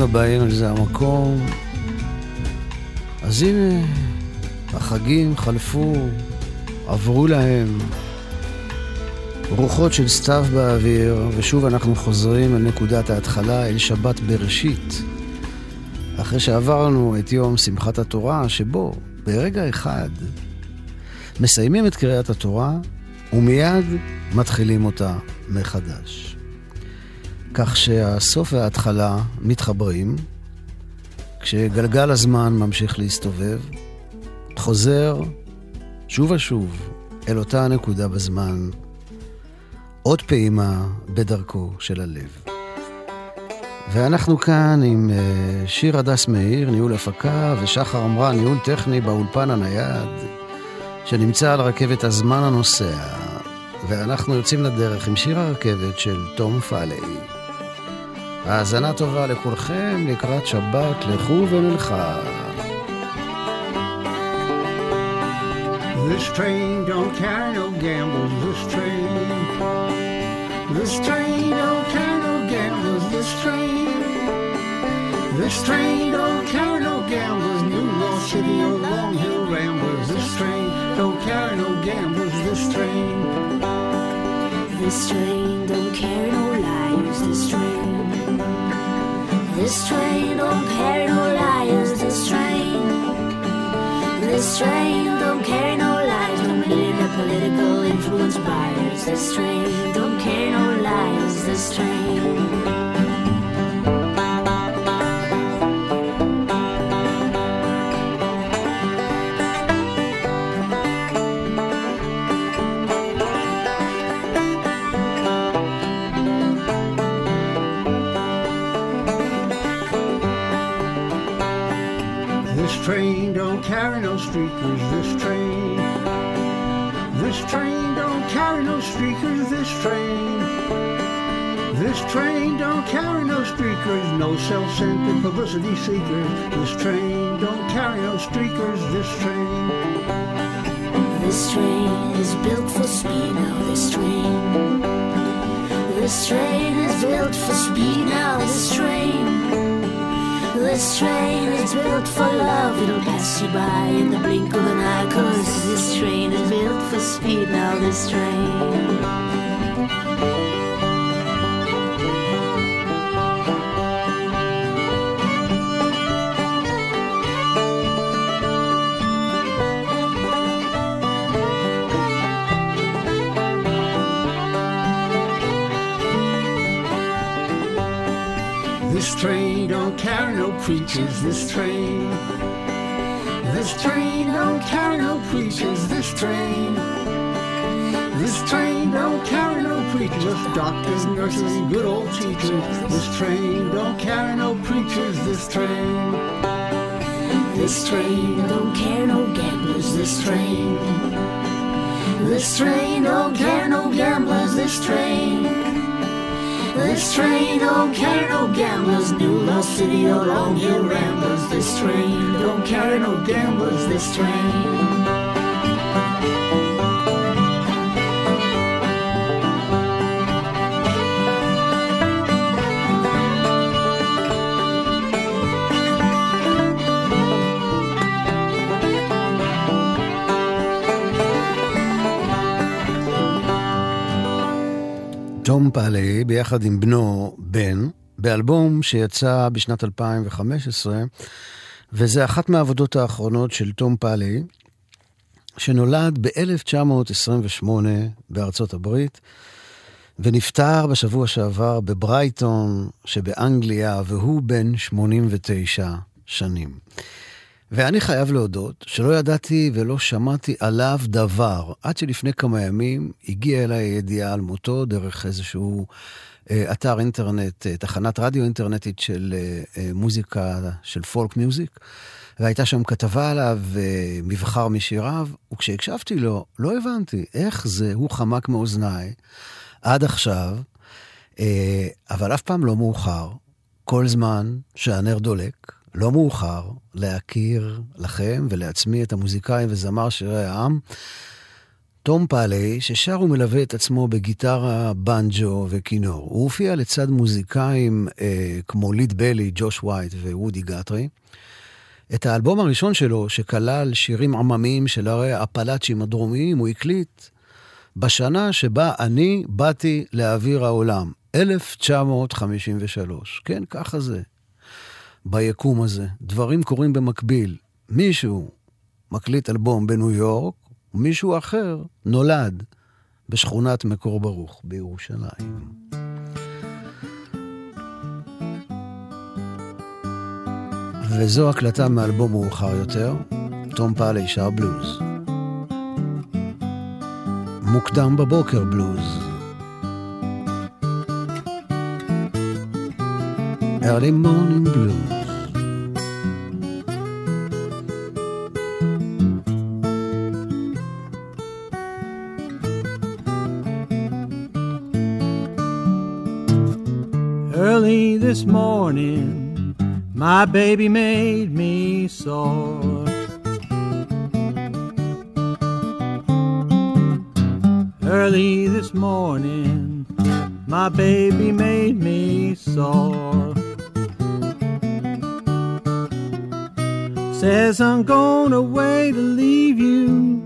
הבאים על זה המקום. אז הנה, החגים חלפו, עברו להם. רוחות של סתיו באוויר, ושוב אנחנו חוזרים אל נקודת ההתחלה, אל שבת בראשית. אחרי שעברנו את יום שמחת התורה, שבו, ברגע אחד, מסיימים את קריאת התורה, ומיד מתחילים אותה מחדש. כך שהסוף וההתחלה מתחברים, כשגלגל הזמן ממשיך להסתובב, חוזר שוב ושוב אל אותה הנקודה בזמן, עוד פעימה בדרכו של הלב. ואנחנו כאן עם אה, שיר הדס מאיר, ניהול הפקה, ושחר אמרה, ניהול טכני באולפן הנייד, שנמצא על רכבת הזמן הנוסע. ואנחנו יוצאים לדרך עם שיר הרכבת של תום פאלי. האזנה טובה לכולכם לקראת שבת, לכו ונלכה. This train don't carry no gambles, this train. This train don't carry no gambles, this train. This train don't carry no gambles, New York City or Long Hill Ramblers. This train don't carry no gambles, this train. This train don't carry no liars, this train. This train don't carry no liars, this train. This train don't carry no lies, no million political influence buyers. This train don't carry no lies, this train. Streakers, this train. This train don't carry no streakers, this train. This train don't carry no streakers, no self-centered publicity seekers. This train don't carry no streakers, this train. This train is built for speed now, this train. This train is built for speed now, this train. This train is built for love, it'll pass you by in the blink of an eye. Cause this train is built for speed now, this train. Preachers, this train. This train don't carry no preachers, this train. This train don't carry no preachers, just doctors, nurses, and good old teachers. This train don't carry no preachers, this train. This train don't carry no gamblers, this train. This train don't carry no gamblers, this train. This train don't carry no gamblers, New Lost City or Long Hill Ramblers. This train don't carry no gamblers, this train. פאלי ביחד עם בנו בן, באלבום שיצא בשנת 2015, וזה אחת מהעבודות האחרונות של תום פאלי, שנולד ב-1928 בארצות הברית, ונפטר בשבוע שעבר בברייטון שבאנגליה, והוא בן 89 שנים. ואני חייב להודות שלא ידעתי ולא שמעתי עליו דבר, עד שלפני כמה ימים הגיעה אליי ידיעה על מותו דרך איזשהו אה, אתר אינטרנט, אה, תחנת רדיו אינטרנטית של אה, אה, מוזיקה, של פולק מיוזיק, והייתה שם כתבה עליו, אה, מבחר משיריו, וכשהקשבתי לו, לא הבנתי איך זה, הוא חמק מאוזניי עד עכשיו, אה, אבל אף פעם לא מאוחר, כל זמן שהנר דולק. לא מאוחר להכיר לכם ולעצמי את המוזיקאי וזמר שירי העם. תום פאלי, ששר ומלווה את עצמו בגיטרה, בנג'ו וכינור. הוא הופיע לצד מוזיקאים אה, כמו ליד בלי, ג'וש וייט ווודי גטרי. את האלבום הראשון שלו, שכלל שירים עממיים של הרי הפלאצ'ים הדרומיים, הוא הקליט בשנה שבה אני באתי לאוויר העולם, 1953. כן, ככה זה. ביקום הזה. דברים קורים במקביל. מישהו מקליט אלבום בניו יורק, ומישהו אחר נולד בשכונת מקור ברוך בירושלים. וזו הקלטה מאלבום מאוחר יותר, תום פאלי שר בלוז. מוקדם בבוקר בלוז. Early morning blues. Early this morning, my baby made me sore. Early this morning, my baby made me sore. Says I'm going away to leave you,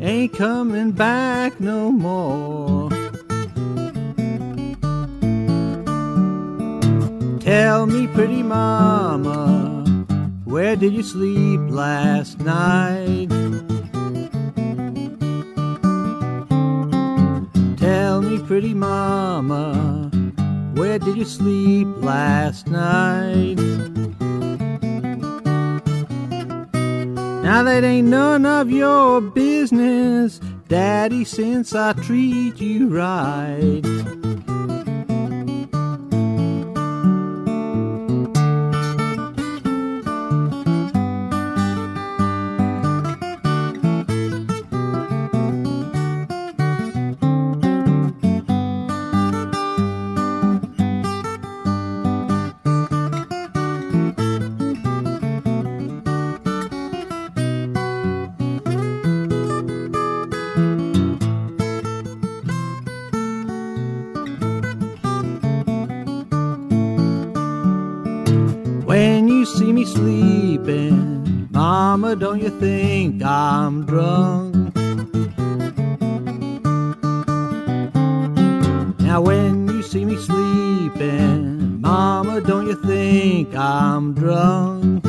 ain't coming back no more. Tell me, pretty mama, where did you sleep last night? Tell me, pretty mama, where did you sleep last night? Now that ain't none of your business, Daddy, since I treat you right. Now, when you see me sleeping, Mama, don't you think I'm drunk?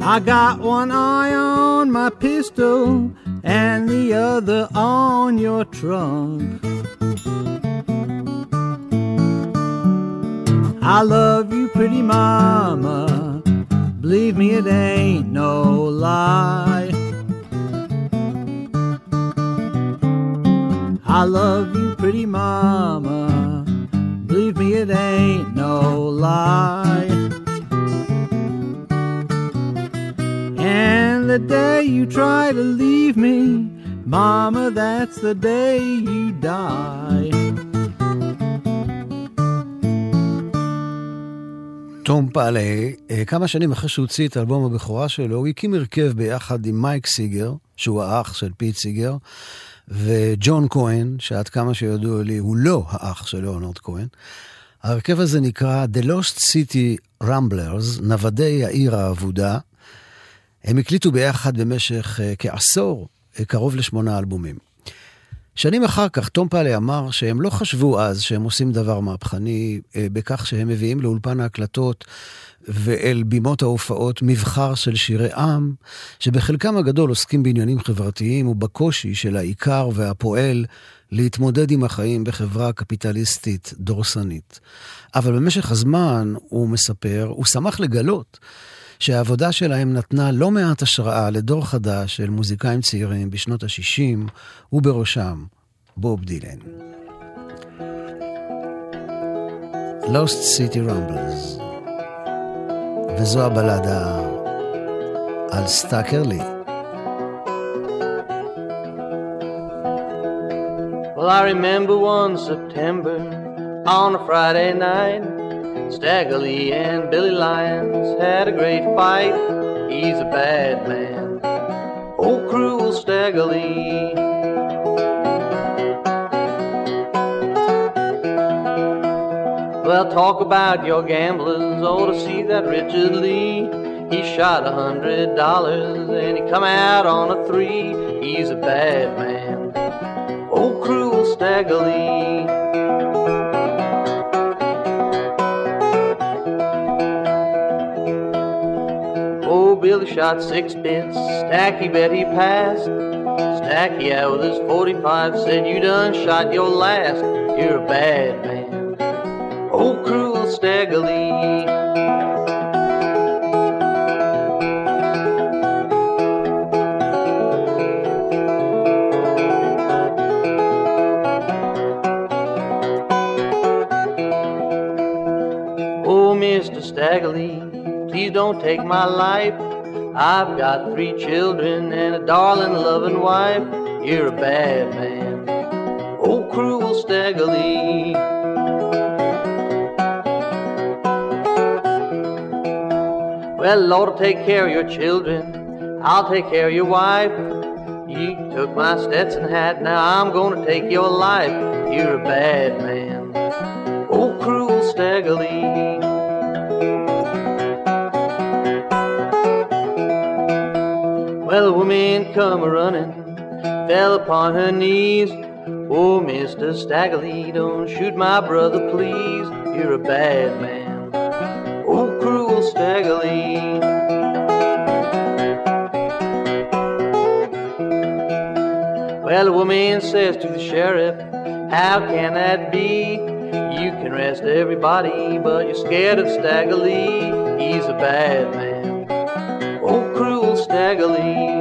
I got one eye on my pistol and the other on your trunk. I love you, pretty mama. Believe me, it ain't no lie. I love you, pretty mama. Believe me, it ain't no lie. And the day you try to leave me, mama, that's the day you die. תום פאלי, אה, כמה שנים אחרי שהוא הוציא את אלבום הבכורה שלו, הוא הקים הרכב ביחד עם מייק סיגר, שהוא האח של פיט סיגר, וג'ון כהן, שעד כמה שידוע לי הוא לא האח של ליאונרד כהן. ההרכב הזה נקרא The Lost City Ramblers, נוודי העיר האבודה. הם הקליטו ביחד במשך uh, כעשור uh, קרוב לשמונה אלבומים. שנים אחר כך, תום פאלי אמר שהם לא חשבו אז שהם עושים דבר מהפכני אה, בכך שהם מביאים לאולפן ההקלטות ואל בימות ההופעות מבחר של שירי עם, שבחלקם הגדול עוסקים בעניינים חברתיים ובקושי של העיקר והפועל להתמודד עם החיים בחברה קפיטליסטית דורסנית. אבל במשך הזמן, הוא מספר, הוא שמח לגלות שהעבודה שלהם נתנה לא מעט השראה לדור חדש של מוזיקאים צעירים בשנות ה-60, ובראשם בוב דילן. Lost City Rumbles, וזו הבלדה על סטאקר לי. Well, I remember one September on a Friday night. Stagger Lee and Billy Lyons had a great fight. He's a bad man. Oh, cruel Stagger Lee. Well, talk about your gamblers. Oh, to see that Richard Lee. He shot a hundred dollars and he come out on a three. He's a bad man. Oh, cruel Stagger Billy shot six bits. Stacky bet he passed. Stacky out with his 45 said, You done shot your last. You're a bad man. Oh, cruel Stagger Lee. Oh, Mr. Staggerly, please don't take my life. I've got three children and a darling loving wife. You're a bad man. Oh, cruel Staggerly. Well, Lord take care of your children. I'll take care of your wife. You took my Stetson hat, now I'm gonna take your life. You're a bad man. Oh, cruel Staggerly. Woman come a running, fell upon her knees. Oh, Mr. Staggerly, don't shoot my brother, please. You're a bad man. Oh, cruel Staggerly. Well, the woman says to the sheriff, How can that be? You can arrest everybody, but you're scared of Staggerly. He's a bad man. Oh, cruel Staggerly.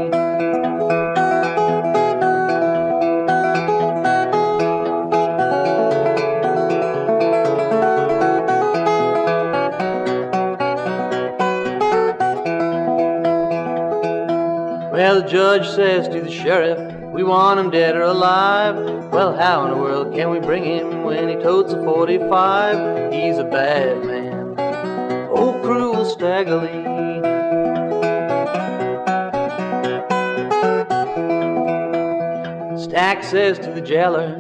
Judge says to the sheriff, we want him dead or alive. Well, how in the world can we bring him when he totes a 45? He's a bad man. Oh, cruel Staggerly. Stack says to the jailer,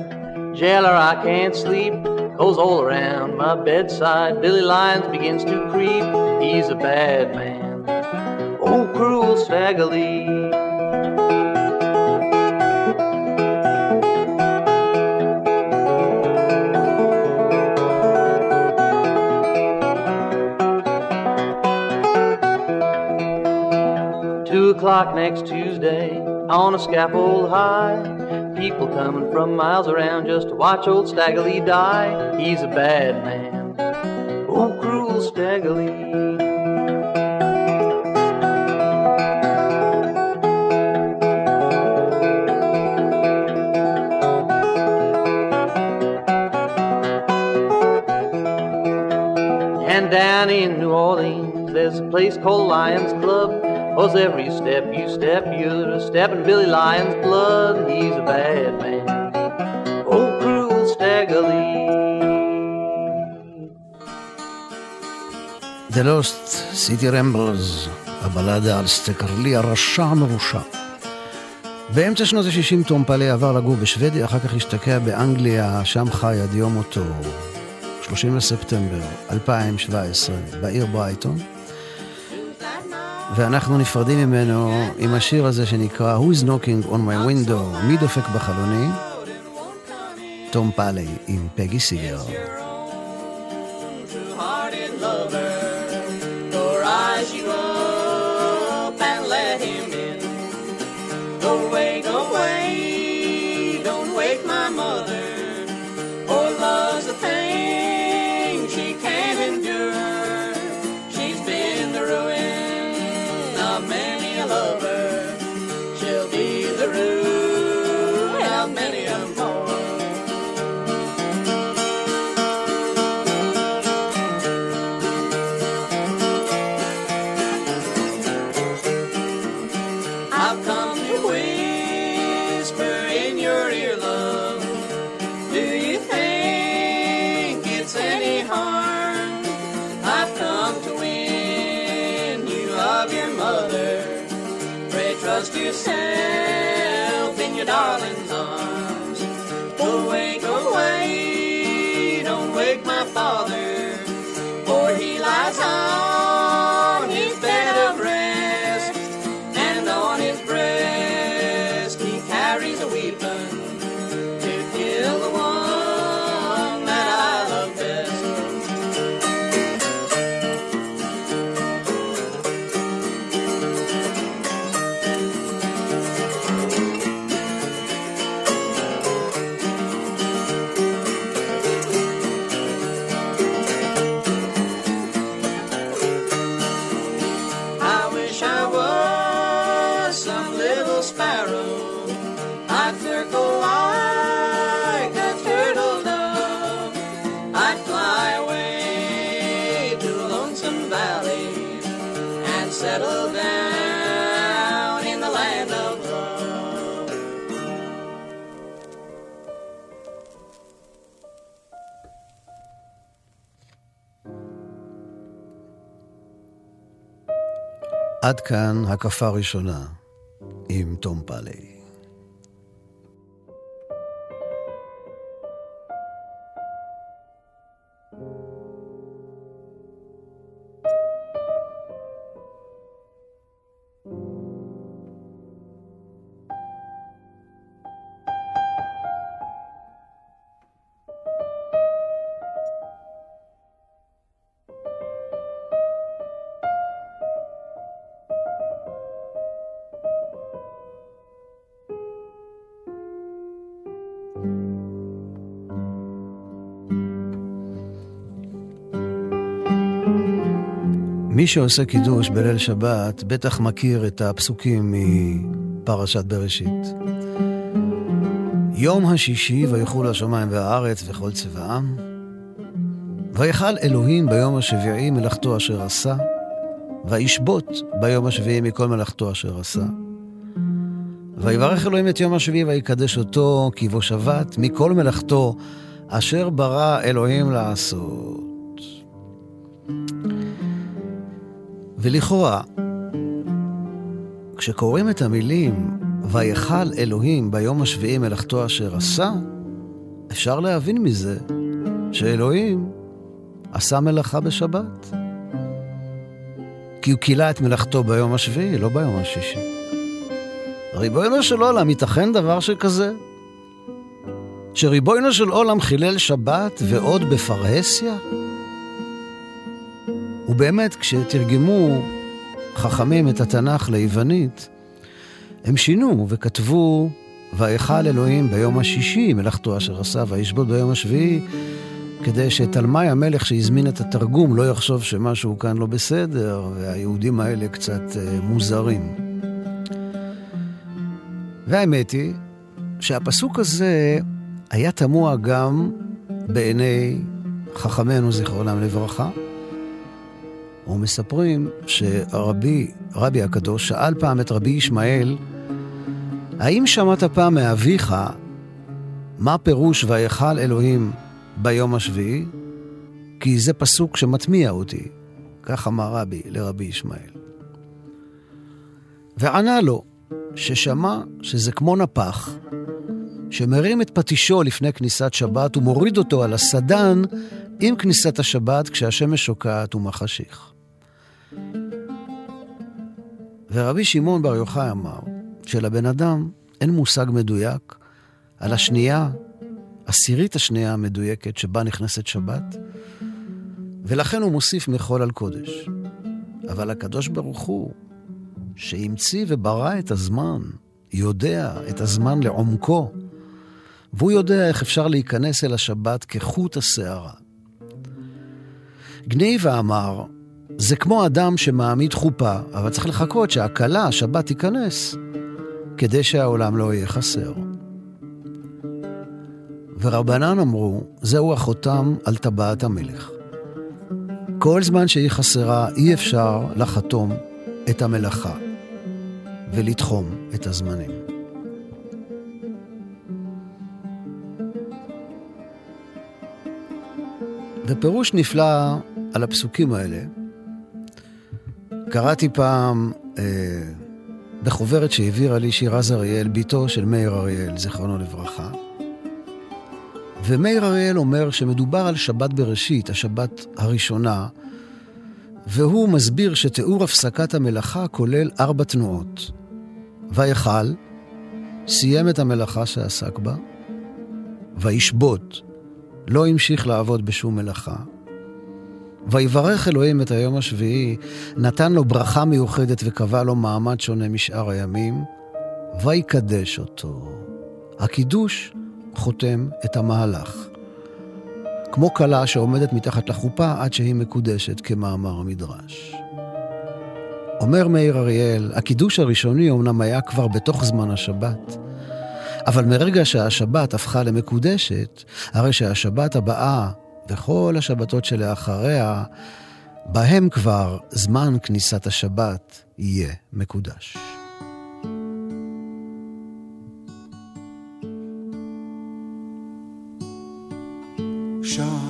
Jailer, I can't sleep. Goes all around my bedside. Billy Lyons begins to creep. He's a bad man. Oh, cruel Staggerly. O'clock next Tuesday on a scaffold high. People coming from miles around just to watch old Staggerly die. He's a bad man. Oh, cruel Staggerly. And down in New Orleans, there's a place called Lions Club. Cause every step you step, you're a step in Billy Lyon's blood. He's a bad man. Oh, cruel Staggerly. The Lost City Ramblers, הבלדה על סטקרלי הרשע המרושע. באמצע שנות ה-60 תום פאלי עבר לגור בשוודיה, אחר כך השתקע באנגליה, שם חי עד יום מותו, 30 לספטמבר 2017, בעיר ברייטון. ואנחנו נפרדים ממנו עם השיר הזה שנקרא Who's Knocking on My Window, מי דופק בחלוני? תום פאלי עם פגי סיגר. yourself עד כאן הקפה ראשונה מי שעושה קידוש בליל שבת בטח מכיר את הפסוקים מפרשת בראשית. יום השישי ויחול השמיים והארץ וכל צבעם, ויכל אלוהים ביום השביעי מלאכתו אשר עשה, וישבות ביום השביעי מכל מלאכתו אשר עשה. ויברך אלוהים את יום השביעי ויקדש אותו כי בו שבת מכל מלאכתו אשר ברא אלוהים לעשות. ולכאורה, כשקוראים את המילים ויכל אלוהים ביום השביעי מלאכתו אשר עשה, אפשר להבין מזה שאלוהים עשה מלאכה בשבת. כי הוא כילה את מלאכתו ביום השביעי, לא ביום השישי. ריבונו של עולם, ייתכן דבר שכזה? שריבונו של עולם חילל שבת ועוד בפרהסיה? ובאמת, כשתרגמו חכמים את התנ"ך ליוונית, הם שינו וכתבו, ויכל אלוהים ביום השישי מלאכתו אשר עשה, וישבות ביום השביעי, כדי שתלמי המלך שהזמין את התרגום לא יחשוב שמשהו כאן לא בסדר, והיהודים האלה קצת אה, מוזרים. והאמת היא שהפסוק הזה היה תמוה גם בעיני חכמינו זיכרונם לברכה. ומספרים שרבי, רבי הקדוש, שאל פעם את רבי ישמעאל, האם שמעת פעם מאביך מה פירוש ויכל אלוהים ביום השביעי? כי זה פסוק שמטמיע אותי. כך אמר רבי לרבי ישמעאל. וענה לו ששמע שזה כמו נפח, שמרים את פטישו לפני כניסת שבת ומוריד אותו על הסדן עם כניסת השבת כשהשמש שוקעת ומחשיך. ורבי שמעון בר יוחאי אמר שלבן אדם אין מושג מדויק על השנייה העשירית השנייה המדויקת שבה נכנסת שבת, ולכן הוא מוסיף מחול על קודש. אבל הקדוש ברוך הוא, שהמציא וברא את הזמן, יודע את הזמן לעומקו, והוא יודע איך אפשר להיכנס אל השבת כחוט השערה. גניבה אמר, זה כמו אדם שמעמיד חופה, אבל צריך לחכות שהכלה, השבת תיכנס, כדי שהעולם לא יהיה חסר. ורבנן אמרו, זהו החותם על טבעת המלך. כל זמן שהיא חסרה, אי אפשר לחתום את המלאכה ולתחום את הזמנים. ופירוש נפלא על הפסוקים האלה, קראתי פעם אה, בחוברת שהעבירה לי שירז אריאל, בתו של מאיר אריאל, זיכרונו לברכה. ומאיר אריאל אומר שמדובר על שבת בראשית, השבת הראשונה, והוא מסביר שתיאור הפסקת המלאכה כולל ארבע תנועות. ויכל, סיים את המלאכה שעסק בה, וישבות, לא המשיך לעבוד בשום מלאכה. ויברך אלוהים את היום השביעי, נתן לו ברכה מיוחדת וקבע לו מעמד שונה משאר הימים, ויקדש אותו. הקידוש חותם את המהלך. כמו כלה שעומדת מתחת לחופה עד שהיא מקודשת, כמאמר המדרש. אומר מאיר אריאל, הקידוש הראשוני אמנם היה כבר בתוך זמן השבת, אבל מרגע שהשבת הפכה למקודשת, הרי שהשבת הבאה וכל השבתות שלאחריה, בהם כבר זמן כניסת השבת יהיה מקודש. שם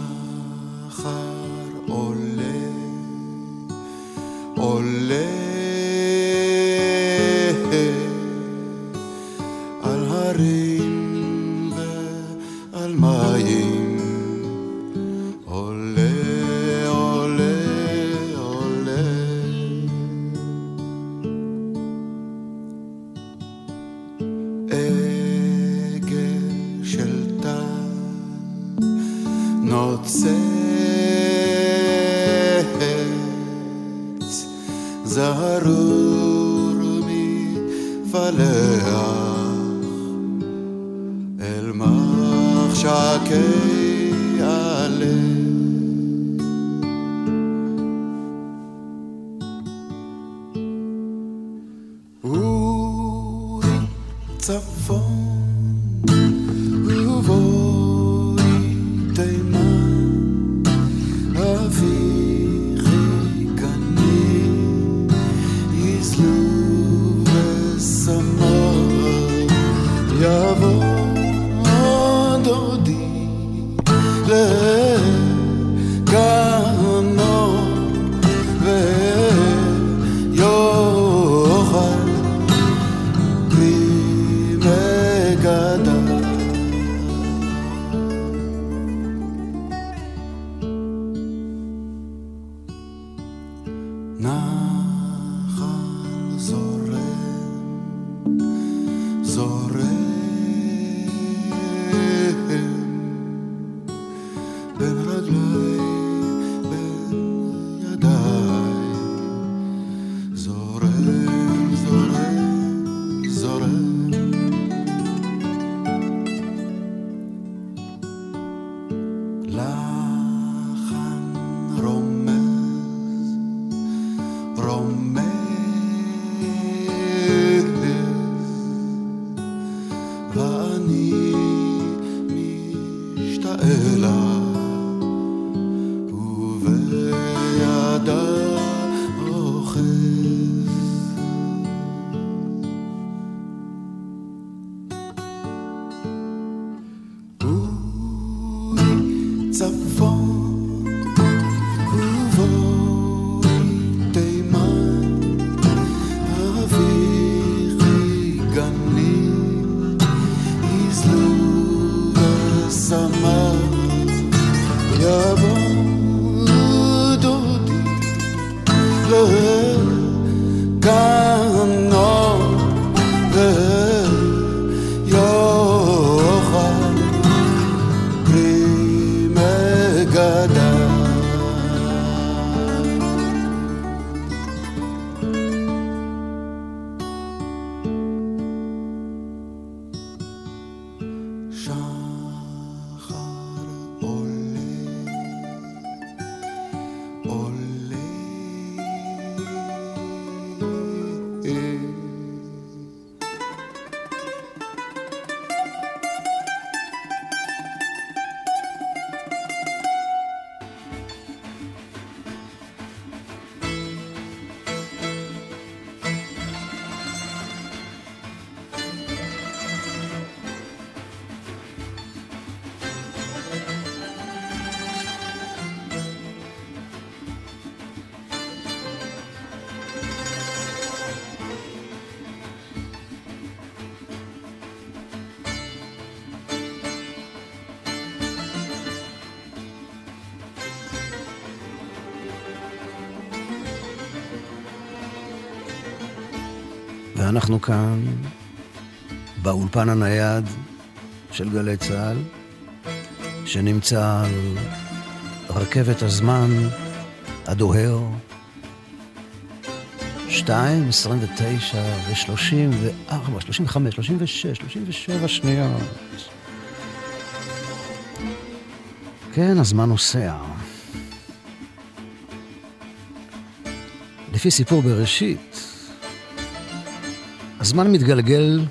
love. ואנחנו כאן, באולפן הנייד של גלי צה"ל, שנמצא על רכבת הזמן הדוהר, 2, 29 ו-34, 35, 36, 37 שניות. כן, הזמן נוסע. לפי סיפור בראשית, הזמן מתגלגל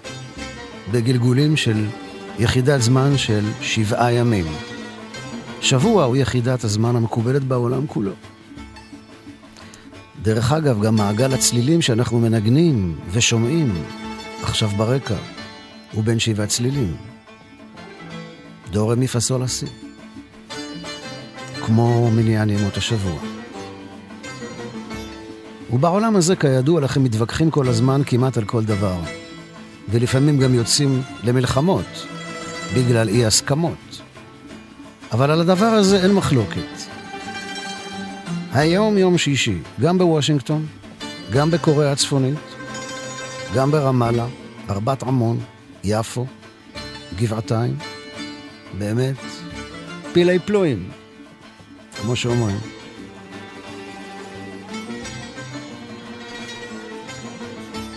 בגלגולים של יחידת זמן של שבעה ימים. שבוע הוא יחידת הזמן המקובלת בעולם כולו. דרך אגב, גם מעגל הצלילים שאנחנו מנגנים ושומעים עכשיו ברקע הוא בין שבעה צלילים. דו רמי אסי. כמו מניין ימות השבוע. ובעולם הזה, כידוע לכם, מתווכחים כל הזמן כמעט על כל דבר. ולפעמים גם יוצאים למלחמות בגלל אי הסכמות. אבל על הדבר הזה אין מחלוקת. היום יום שישי, גם בוושינגטון, גם בקוריאה הצפונית, גם ברמאללה, ארבת עמון, יפו, גבעתיים, באמת, פילי פלואים, כמו שאומרים.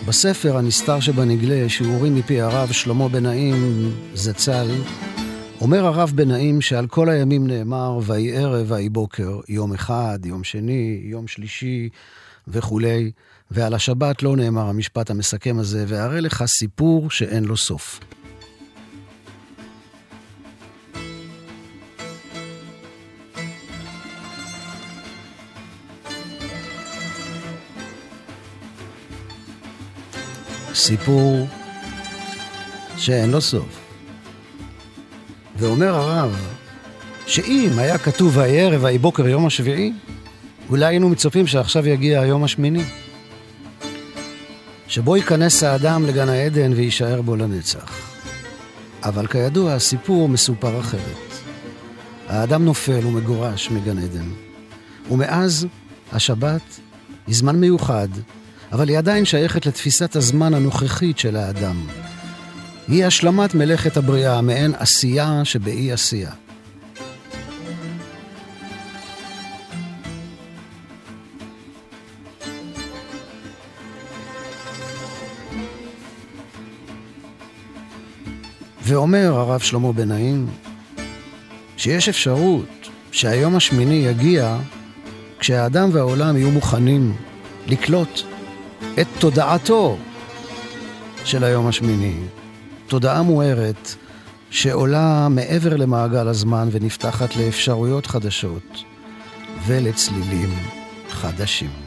בספר הנסתר שבנגלה, שיעורים מפי הרב שלמה בן נעים זצ"ל, אומר הרב בן נעים שעל כל הימים נאמר, ויהי ערב ויהי בוקר, יום אחד, יום שני, יום שלישי וכולי, ועל השבת לא נאמר המשפט המסכם הזה, והרי לך סיפור שאין לו סוף. סיפור שאין לו סוף. ואומר הרב, שאם היה כתוב ויהי ערב ויהי בוקר יום השביעי, אולי היינו מצופים שעכשיו יגיע היום השמיני. שבו ייכנס האדם לגן העדן ויישאר בו לנצח. אבל כידוע, הסיפור מסופר אחרת. האדם נופל ומגורש מגן עדן. ומאז השבת היא זמן מיוחד, אבל היא עדיין שייכת לתפיסת הזמן הנוכחית של האדם. היא השלמת מלאכת הבריאה, מעין עשייה שבאי עשייה. ואומר הרב שלמה בן נעים, שיש אפשרות שהיום השמיני יגיע כשהאדם והעולם יהיו מוכנים לקלוט את תודעתו של היום השמיני. תודעה מוארת שעולה מעבר למעגל הזמן ונפתחת לאפשרויות חדשות ולצלילים חדשים.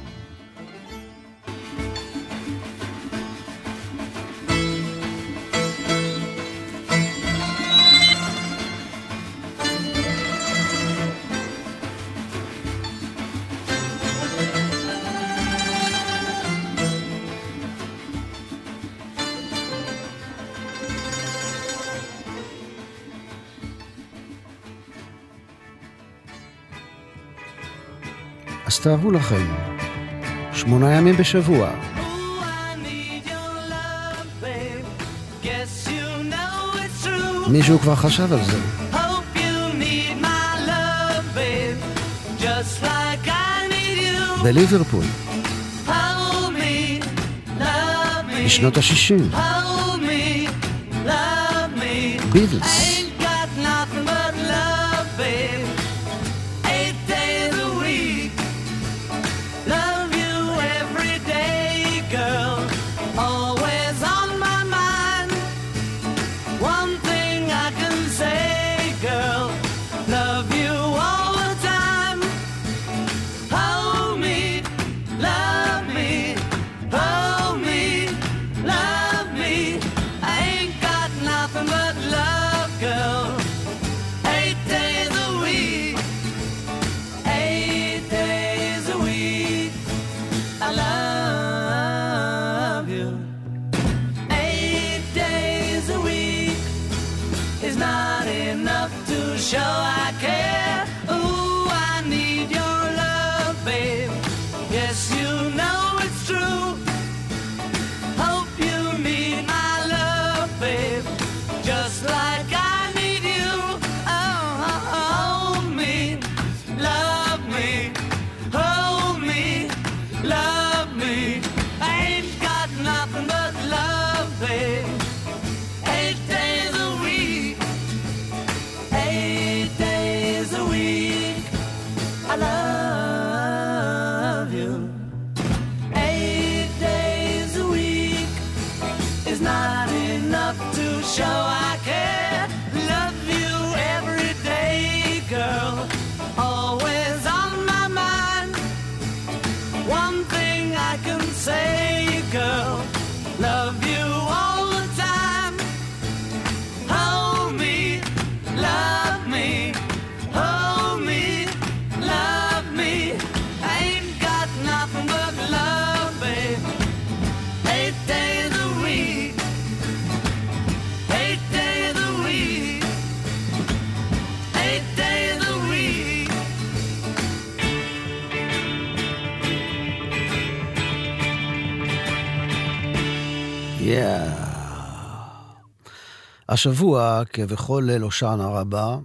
אז לכם, שמונה ימים בשבוע, מישהו כבר חשב על זה. בליברפול, בשנות ה-60, ביבלס, השבוע, כבכל ליל הושענא רבה,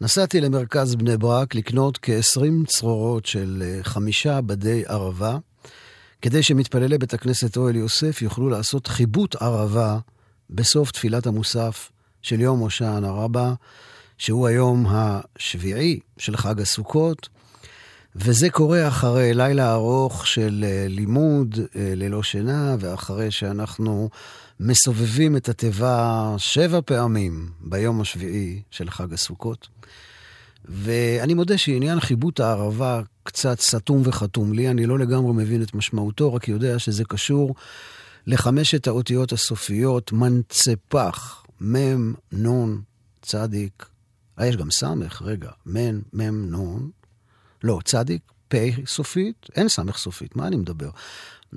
נסעתי למרכז בני ברק לקנות כ-20 צרורות של אה, חמישה בדי ערבה, כדי שמתפללי בית הכנסת אוהל יוסף יוכלו לעשות חיבוט ערבה בסוף תפילת המוסף של יום הושענא רבה, שהוא היום השביעי של חג הסוכות, וזה קורה אחרי לילה ארוך של אה, לימוד אה, ללא שינה, ואחרי שאנחנו מסובבים את התיבה שבע פעמים ביום השביעי של חג הסוכות. ואני מודה שעניין חיבוט הערבה קצת סתום וחתום לי, אני לא לגמרי מבין את משמעותו, רק יודע שזה קשור לחמשת האותיות הסופיות, מנצפח, מם, נון, צדיק. אה, יש גם סמך, רגע, מן, מם, נון. לא, צדיק, פ' סופית, אין סמך סופית, מה אני מדבר?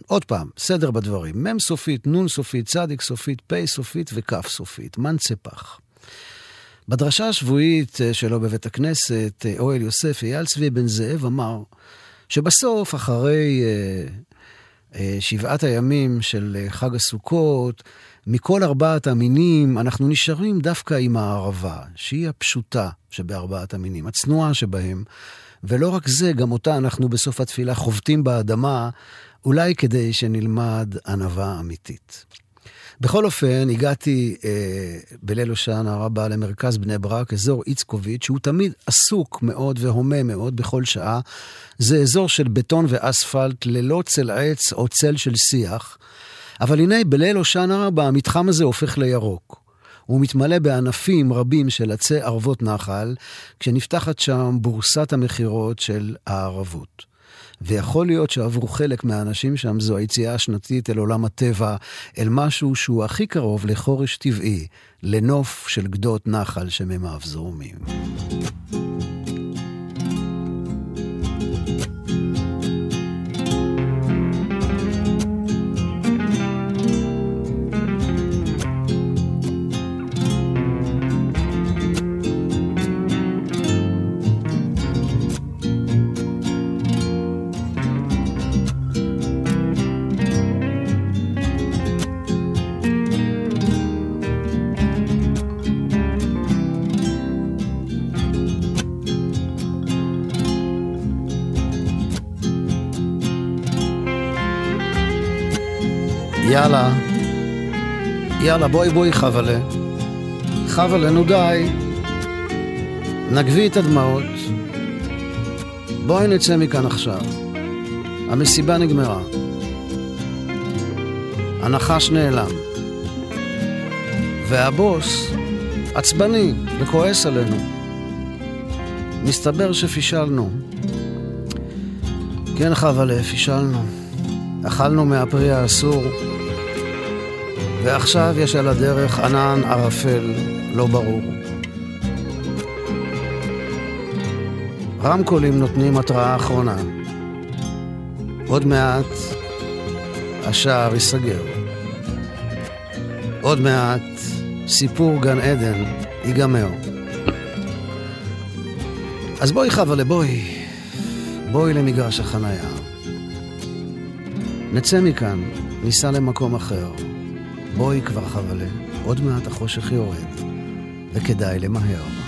עוד פעם, סדר בדברים. מ' סופית, נ' סופית, צדיק סופית, פ' סופית וכ' סופית. מנצפח. בדרשה השבועית אה, שלו בבית הכנסת, אה, אוהל יוסף, אייל צבי בן זאב אמר שבסוף, אחרי אה, אה, שבעת הימים של אה, חג הסוכות, מכל ארבעת המינים, אנחנו נשארים דווקא עם הערבה, שהיא הפשוטה שבארבעת המינים, הצנועה שבהם. ולא רק זה, גם אותה אנחנו בסוף התפילה חובטים באדמה, אולי כדי שנלמד ענווה אמיתית. בכל אופן, הגעתי אה, בליל הושענא רבה למרכז בני ברק, אזור איצקוביץ', שהוא תמיד עסוק מאוד והומה מאוד בכל שעה. זה אזור של בטון ואספלט ללא צל עץ או צל של שיח. אבל הנה, בליל הושענא רבה המתחם הזה הופך לירוק. הוא מתמלא בענפים רבים של עצי ערבות נחל, כשנפתחת שם בורסת המכירות של הערבות. ויכול להיות שעבור חלק מהאנשים שם זו היציאה השנתית אל עולם הטבע, אל משהו שהוא הכי קרוב לחורש טבעי, לנוף של גדות נחל שממיו זורמים. יאללה, יאללה, בואי בואי חבלה. חבלה, נו די. נגבי את הדמעות. בואי נצא מכאן עכשיו. המסיבה נגמרה. הנחש נעלם. והבוס עצבני וכועס עלינו. מסתבר שפישלנו. כן, חבלה, פישלנו. אכלנו מהפרי האסור, ועכשיו יש על הדרך ענן ערפל לא ברור. רמקולים נותנים התראה אחרונה. עוד מעט השער ייסגר. עוד מעט סיפור גן עדן ייגמר. אז בואי חבלה, בואי. בואי למגרש החנייה. נצא מכאן, ניסע למקום אחר. בואי כבר חבלה, עוד מעט החושך יורד, וכדאי למהר.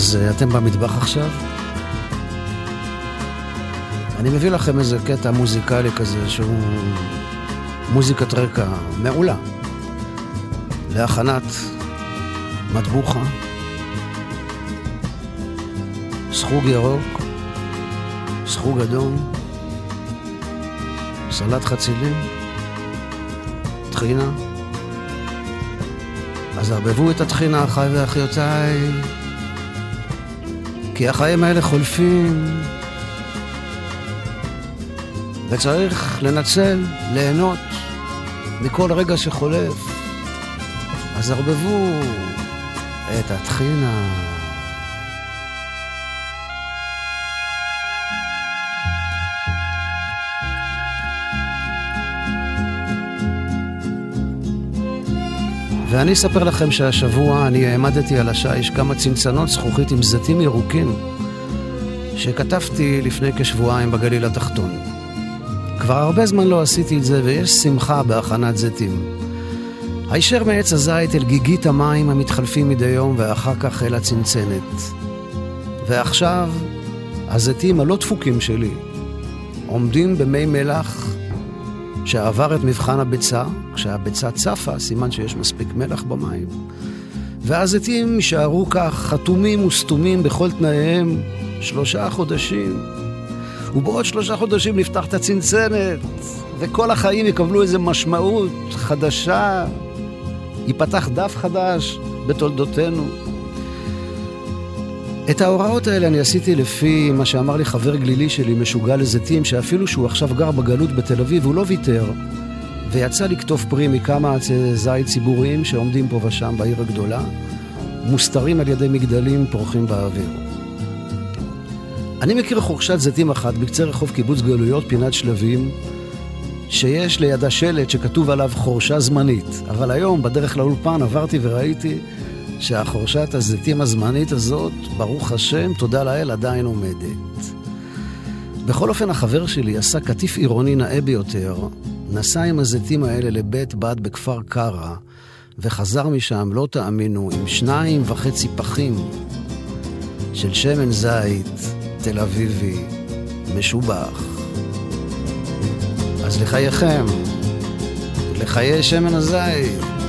אז אה, אתם במטבח עכשיו? אני מביא לכם איזה קטע מוזיקלי כזה שהוא מוזיקת רקע מעולה להכנת מטבוחה, סחוג ירוק, סחוג אדום, סלט חצילים, טחינה. אז ערבבו את הטחינה, אחיי ואחיותיי, כי החיים האלה חולפים, וצריך לנצל, ליהנות מכל רגע שחולף. אז ערבבו את הטחינה. ואני אספר לכם שהשבוע אני העמדתי על השיש כמה צנצנות זכוכית עם זיתים ירוקים שכתבתי לפני כשבועיים בגליל התחתון. כבר הרבה זמן לא עשיתי את זה ויש שמחה בהכנת זיתים. הישר מעץ הזית אל גיגית המים המתחלפים מדי יום ואחר כך אל הצנצנת. ועכשיו הזיתים הלא דפוקים שלי עומדים במי מלח שעבר את מבחן הביצה, כשהביצה צפה, סימן שיש מספיק מלח במים. והזיתים יישארו כך חתומים וסתומים בכל תנאיהם שלושה חודשים. ובעוד שלושה חודשים נפתח את הצנצנת, וכל החיים יקבלו איזו משמעות חדשה, ייפתח דף חדש בתולדותינו. את ההוראות האלה אני עשיתי לפי מה שאמר לי חבר גלילי שלי, משוגע לזיתים, שאפילו שהוא עכשיו גר בגלות בתל אביב, הוא לא ויתר, ויצא לקטוף פרי מכמה עצי זית ציבוריים שעומדים פה ושם בעיר הגדולה, מוסתרים על ידי מגדלים פורחים באוויר. אני מכיר חורשת זיתים אחת בקצה רחוב קיבוץ גלויות, פינת שלבים, שיש לידה שלט שכתוב עליו חורשה זמנית. אבל היום, בדרך לאולפן, עברתי וראיתי שהחורשת הזיתים הזמנית הזאת, ברוך השם, תודה לאל, עדיין עומדת. בכל אופן, החבר שלי עשה קטיף עירוני נאה ביותר, נסע עם הזיתים האלה לבית בד בכפר קרא, וחזר משם, לא תאמינו, עם שניים וחצי פחים של שמן זית תל אביבי משובח. אז לחייכם, לחיי שמן הזית.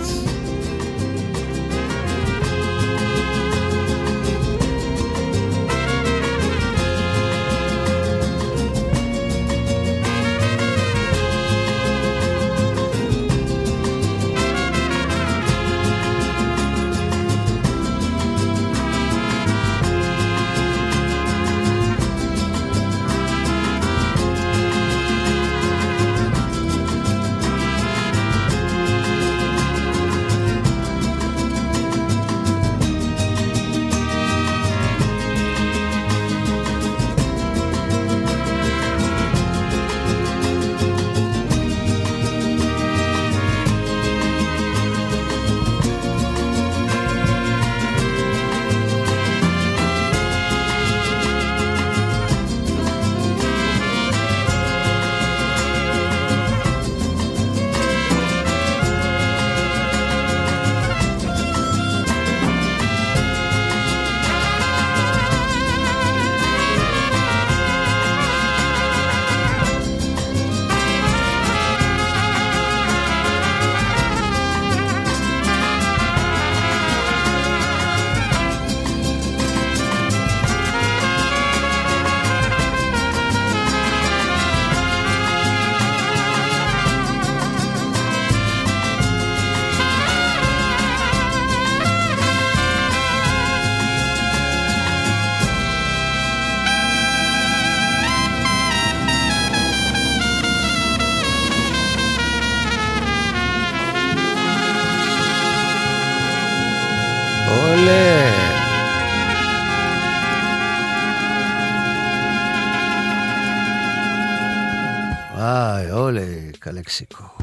léxico.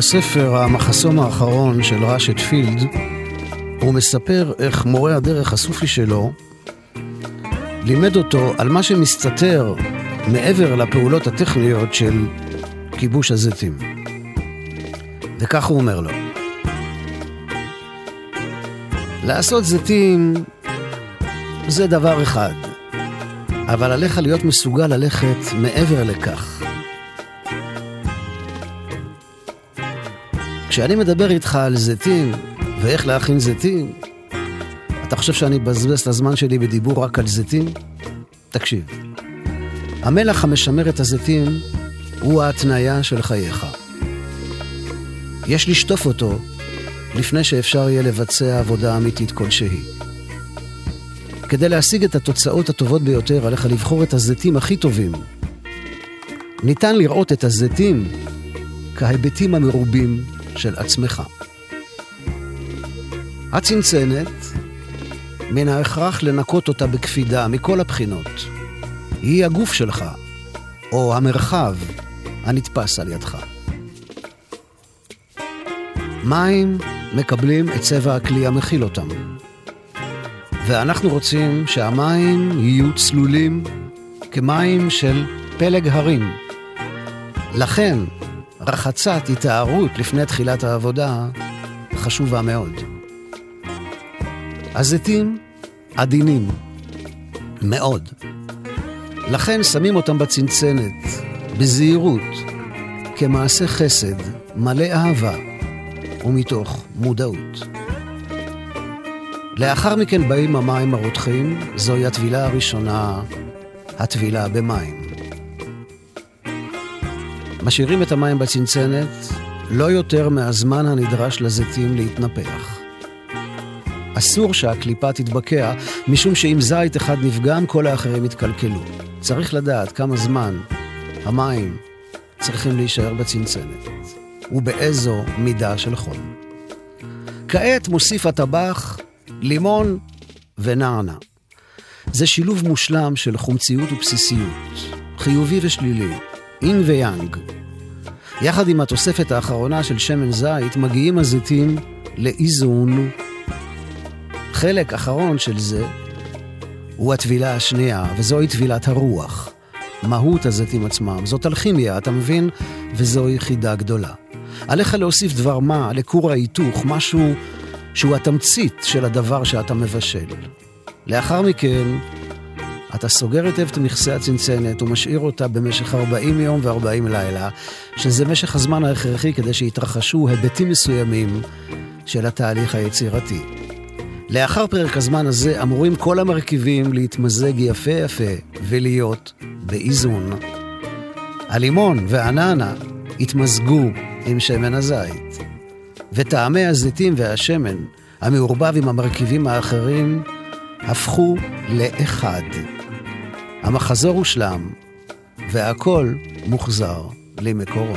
בספר המחסום האחרון של ראשט פילד, הוא מספר איך מורה הדרך הסופי שלו לימד אותו על מה שמסתתר מעבר לפעולות הטכניות של כיבוש הזיתים. וכך הוא אומר לו: לעשות זיתים זה דבר אחד, אבל עליך להיות מסוגל ללכת מעבר לכך. כשאני מדבר איתך על זיתים ואיך להכין זיתים, אתה חושב שאני מבזבז את הזמן שלי בדיבור רק על זיתים? תקשיב. המלח המשמר את הזיתים הוא ההתניה של חייך. יש לשטוף אותו לפני שאפשר יהיה לבצע עבודה אמיתית כלשהי. כדי להשיג את התוצאות הטובות ביותר, עליך לבחור את הזיתים הכי טובים. ניתן לראות את הזיתים כהיבטים המרובים של עצמך. הצנצנת, מן ההכרח לנקות אותה בקפידה מכל הבחינות. היא הגוף שלך, או המרחב הנתפס על ידך. מים מקבלים את צבע הכלי המכיל אותם. ואנחנו רוצים שהמים יהיו צלולים כמים של פלג הרים. לכן, רחצת התארות לפני תחילת העבודה חשובה מאוד. הזיתים עדינים מאוד. לכן שמים אותם בצנצנת, בזהירות, כמעשה חסד, מלא אהבה ומתוך מודעות. לאחר מכן באים המים הרותחים, זוהי הטבילה הראשונה, הטבילה במים. משאירים את המים בצנצנת לא יותר מהזמן הנדרש לזיתים להתנפח. אסור שהקליפה תתבקע, משום שאם זית אחד נפגם, כל האחרים יתקלקלו. צריך לדעת כמה זמן המים צריכים להישאר בצנצנת, ובאיזו מידה של חול. כעת מוסיף הטבח לימון ונענה. זה שילוב מושלם של חומציות ובסיסיות, חיובי ושלילי, אין ויאנג. יחד עם התוספת האחרונה של שמן זית, מגיעים הזיתים לאיזון. חלק אחרון של זה הוא הטבילה השנייה, וזוהי טבילת הרוח. מהות הזיתים עצמם. זאת אלכימיה, אתה מבין? וזוהי חידה גדולה. עליך להוסיף דבר מה לכור ההיתוך, משהו שהוא התמצית של הדבר שאתה מבשל. לאחר מכן, אתה סוגר היטב את מכסה הצנצנת ומשאיר אותה במשך 40 יום ו-40 לילה, שזה משך הזמן ההכרחי כדי שיתרחשו היבטים מסוימים של התהליך היצירתי. לאחר פרק הזמן הזה אמורים כל המרכיבים להתמזג יפה יפה ולהיות באיזון. הלימון והנענה התמזגו עם שמן הזית, וטעמי הזיתים והשמן, המעורבב עם המרכיבים האחרים, הפכו לאחד. המחזור הושלם, והכל מוחזר למקורו.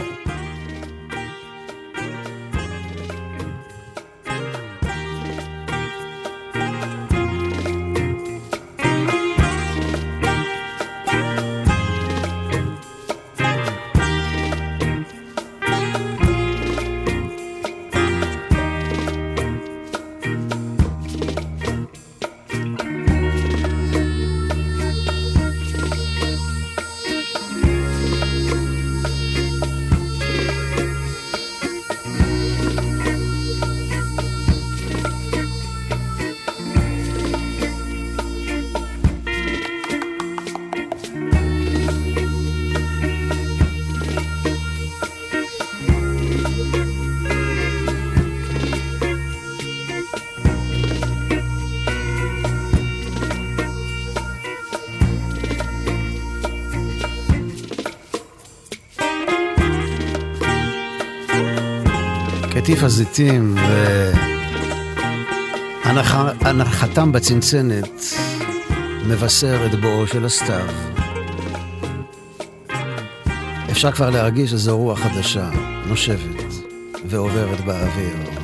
הזיתים והנחתם בצנצנת מבשר את בואו של הסתיו. אפשר כבר להרגיש שזו רוח חדשה, נושבת ועוברת באוויר.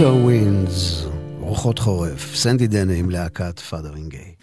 Winter Winds, רוחות חורף, סנדי דנה עם להקת פאדרינג גיי.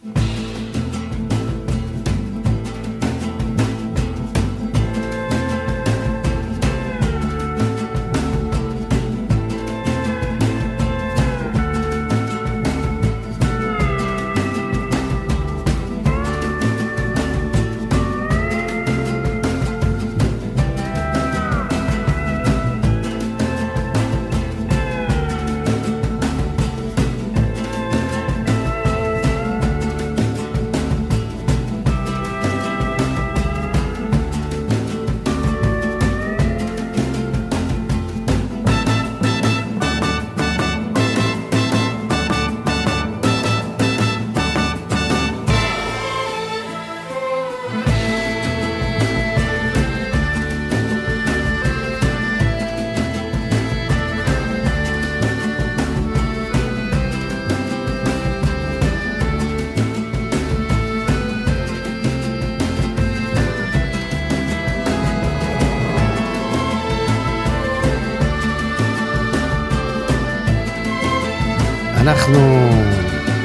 אנחנו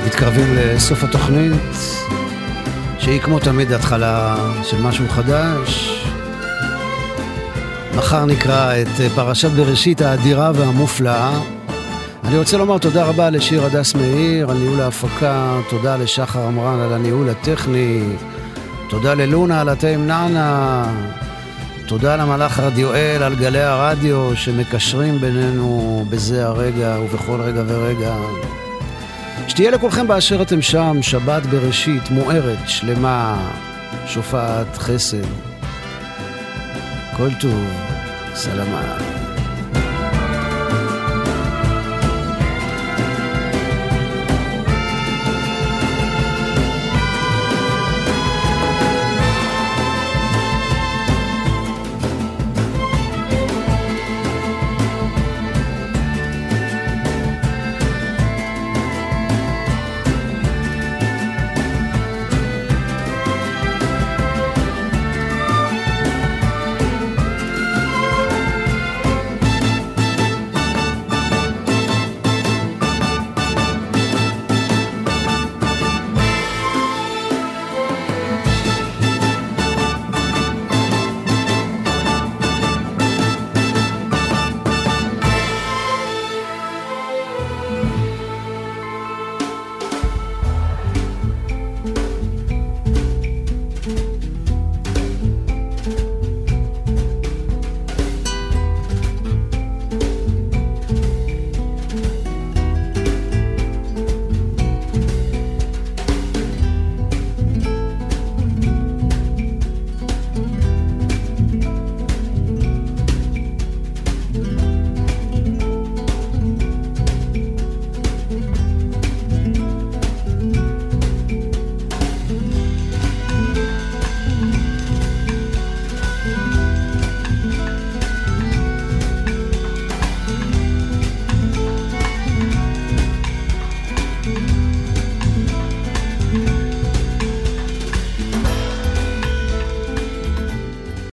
מתקרבים לסוף התוכנית, שהיא כמו תמיד התחלה של משהו חדש. מחר נקרא את פרשת בראשית האדירה והמופלאה. אני רוצה לומר תודה רבה לשיר הדס מאיר על ניהול ההפקה, תודה לשחר עמרן על הניהול הטכני, תודה ללונה על התה עם נענה, תודה למלאך רדיואל על גלי הרדיו שמקשרים בינינו בזה הרגע ובכל רגע ורגע. שתהיה לכולכם באשר אתם שם, שבת בראשית, מוארת, שלמה, שופעת חסד. כל טוב, סלמה.